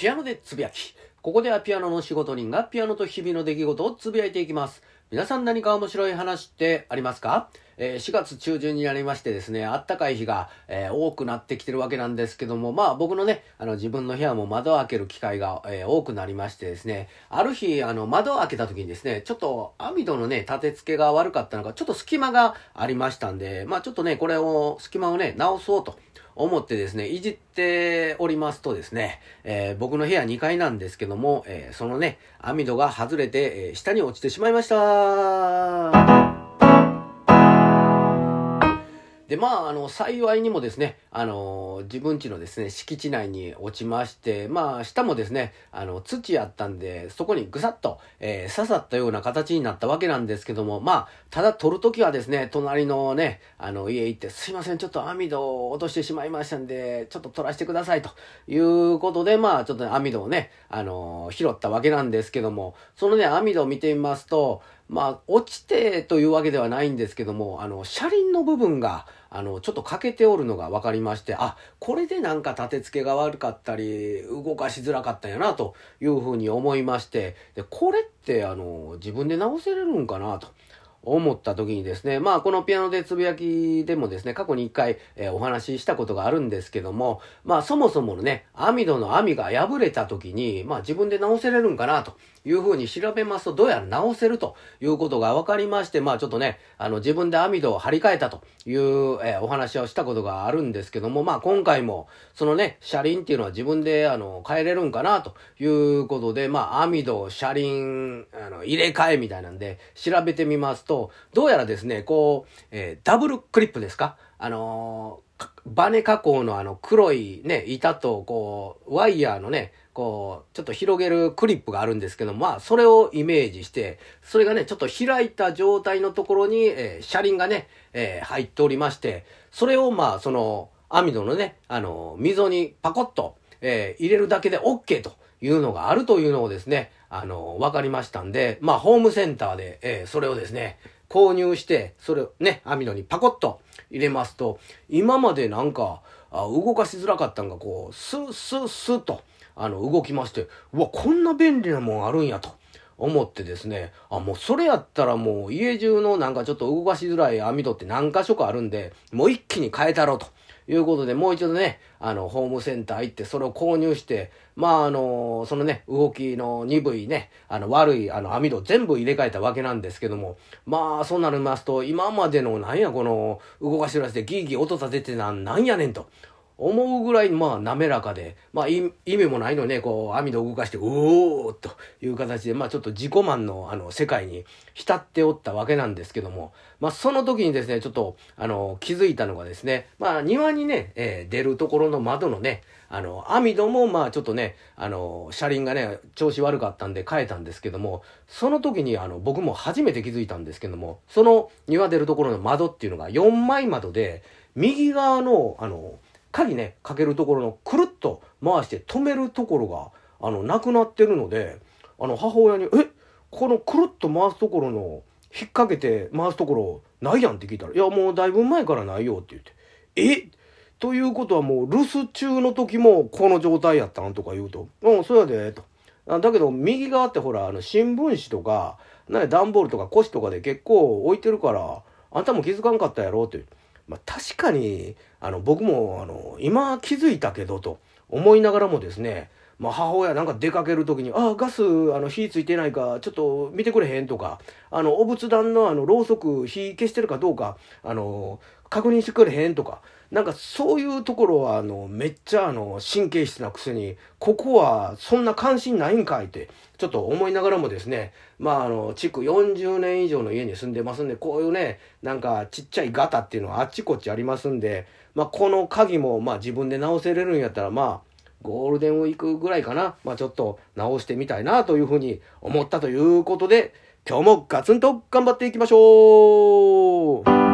ピアノでつぶやき。ここではピアノの仕事人がピアノと日々の出来事をつぶやいていきます。皆さん何か面白い話ってありますか？えー、4月中旬になりましてですね、あったかい日が、えー、多くなってきてるわけなんですけども、まあ僕のね、あの自分の部屋も窓を開ける機会が、えー、多くなりましてですね、ある日、あの窓を開けた時にですね、ちょっと網戸のね、立て付けが悪かったのか、ちょっと隙間がありましたんで、まあちょっとね、これを、隙間をね、直そうと。思ってですね、いじっておりますとですね、えー、僕の部屋2階なんですけども、えー、そのね、網戸が外れて、えー、下に落ちてしまいました。で、まあ、あの、幸いにもですね、あの、自分家のですね、敷地内に落ちまして、まあ、下もですね、あの、土やったんで、そこにぐさっと、えー、刺さったような形になったわけなんですけども、まあ、ただ取るときはですね、隣のね、あの、家行って、すいません、ちょっと網戸を落としてしまいましたんで、ちょっと取らせてください、ということで、まあ、ちょっと、網戸をね、あの、拾ったわけなんですけども、そのね、網戸を見てみますと、まあ、落ちてというわけではないんですけども、あの、車輪の部分が、あの、ちょっと欠けておるのが分かりまして、あ、これでなんか立て付けが悪かったり、動かしづらかったんやな、というふうに思いまして、で、これって、あの、自分で直せれるんかな、と。思った時にですね、まあこのピアノでつぶやきでもですね、過去に一回、えー、お話ししたことがあるんですけども、まあそもそものね、網戸の網が破れた時に、まあ自分で直せれるんかなというふうに調べますと、どうやら直せるということが分かりまして、まあちょっとね、あの自分で網戸を張り替えたという、えー、お話をしたことがあるんですけども、まあ今回もそのね、車輪っていうのは自分であの変えれるんかなということで、まあ網戸、車輪、あの入れ替えみたいなんで調べてみますと、どうやらですね、こう、えー、ダブルクリップですか？あの、バネ加工のあの黒いね、板とこう、ワイヤーのね、こう、ちょっと広げるクリップがあるんですけどまあ、それをイメージして、それがね、ちょっと開いた状態のところに、えー、車輪がね、えー、入っておりまして、それをまあ、その、網戸のね、あの、溝にパコッと、えー、入れるだけで OK というのがあるというのをですね、あの、わかりましたんで、まあ、ホームセンターで、えー、それをですね、購入して、それをね、網戸にパコッと入れますと、今までなんか、あ動かしづらかったんが、こう、スースースッと、あの、動きまして、うわ、こんな便利なもんあるんやと。思ってですね、あ、もうそれやったらもう家中のなんかちょっと動かしづらい網戸って何箇所かあるんで、もう一気に変えたろうと。いうことで、もう一度ね、あの、ホームセンター行って、それを購入して、まあ、あの、そのね、動きの鈍いね、あの、悪い、あの、網戸全部入れ替えたわけなんですけども、まあ、そうなりますと、今までの、なんや、この、動かしらせてギーギー音立ててな、なんやねんと。思うぐらい、まあ、滑らかで、まあ、意味もないのね、こう、網戸を動かして、うおーという形で、まあ、ちょっと自己満の、あの、世界に浸っておったわけなんですけども、まあ、その時にですね、ちょっと、あの、気づいたのがですね、まあ、庭にね、えー、出るところの窓のね、あの、網戸も、まあ、ちょっとね、あの、車輪がね、調子悪かったんで変えたんですけども、その時に、あの、僕も初めて気づいたんですけども、その庭出るところの窓っていうのが4枚窓で、右側の、あの、鍵ね、かけるところのくるっと回して止めるところが、あの、なくなってるので、あの、母親に、え、このくるっと回すところの、引っ掛けて回すところないやんって聞いたら、いや、もうだいぶ前からないよって言って、え？ということはもう留守中の時もこの状態やったん？とか言うと、うん、そうやで、と。だけど、右側ってほら、あの、新聞紙とか、段ボールとか腰とかで結構置いてるから、あんたも気づかんかったやろ？って。まあ、確かに、あの、僕も、あの、今気づいたけど、と思いながらもですね、まあ、母親なんか出かける時に、ああ、ガス、あの、火ついてないか、ちょっと見てくれへんとか、あの、お仏壇のあの、ろうそく、火消してるかどうか、あの、確認してくれへんとか、なんかそういうところは、あの、めっちゃあの、神経質なくせに、ここはそんな関心ないんかいって、ちょっと思いながらもですね、まああの、築40年以上の家に住んでますんで、こういうね、なんかちっちゃいガタっていうのはあっちこっちありますんで、まあこの鍵もまあ自分で直せれるんやったら、まあ、ゴールデンウィークぐらいかな、まあちょっと直してみたいなというふうに思ったということで、今日もガツンと頑張っていきましょう。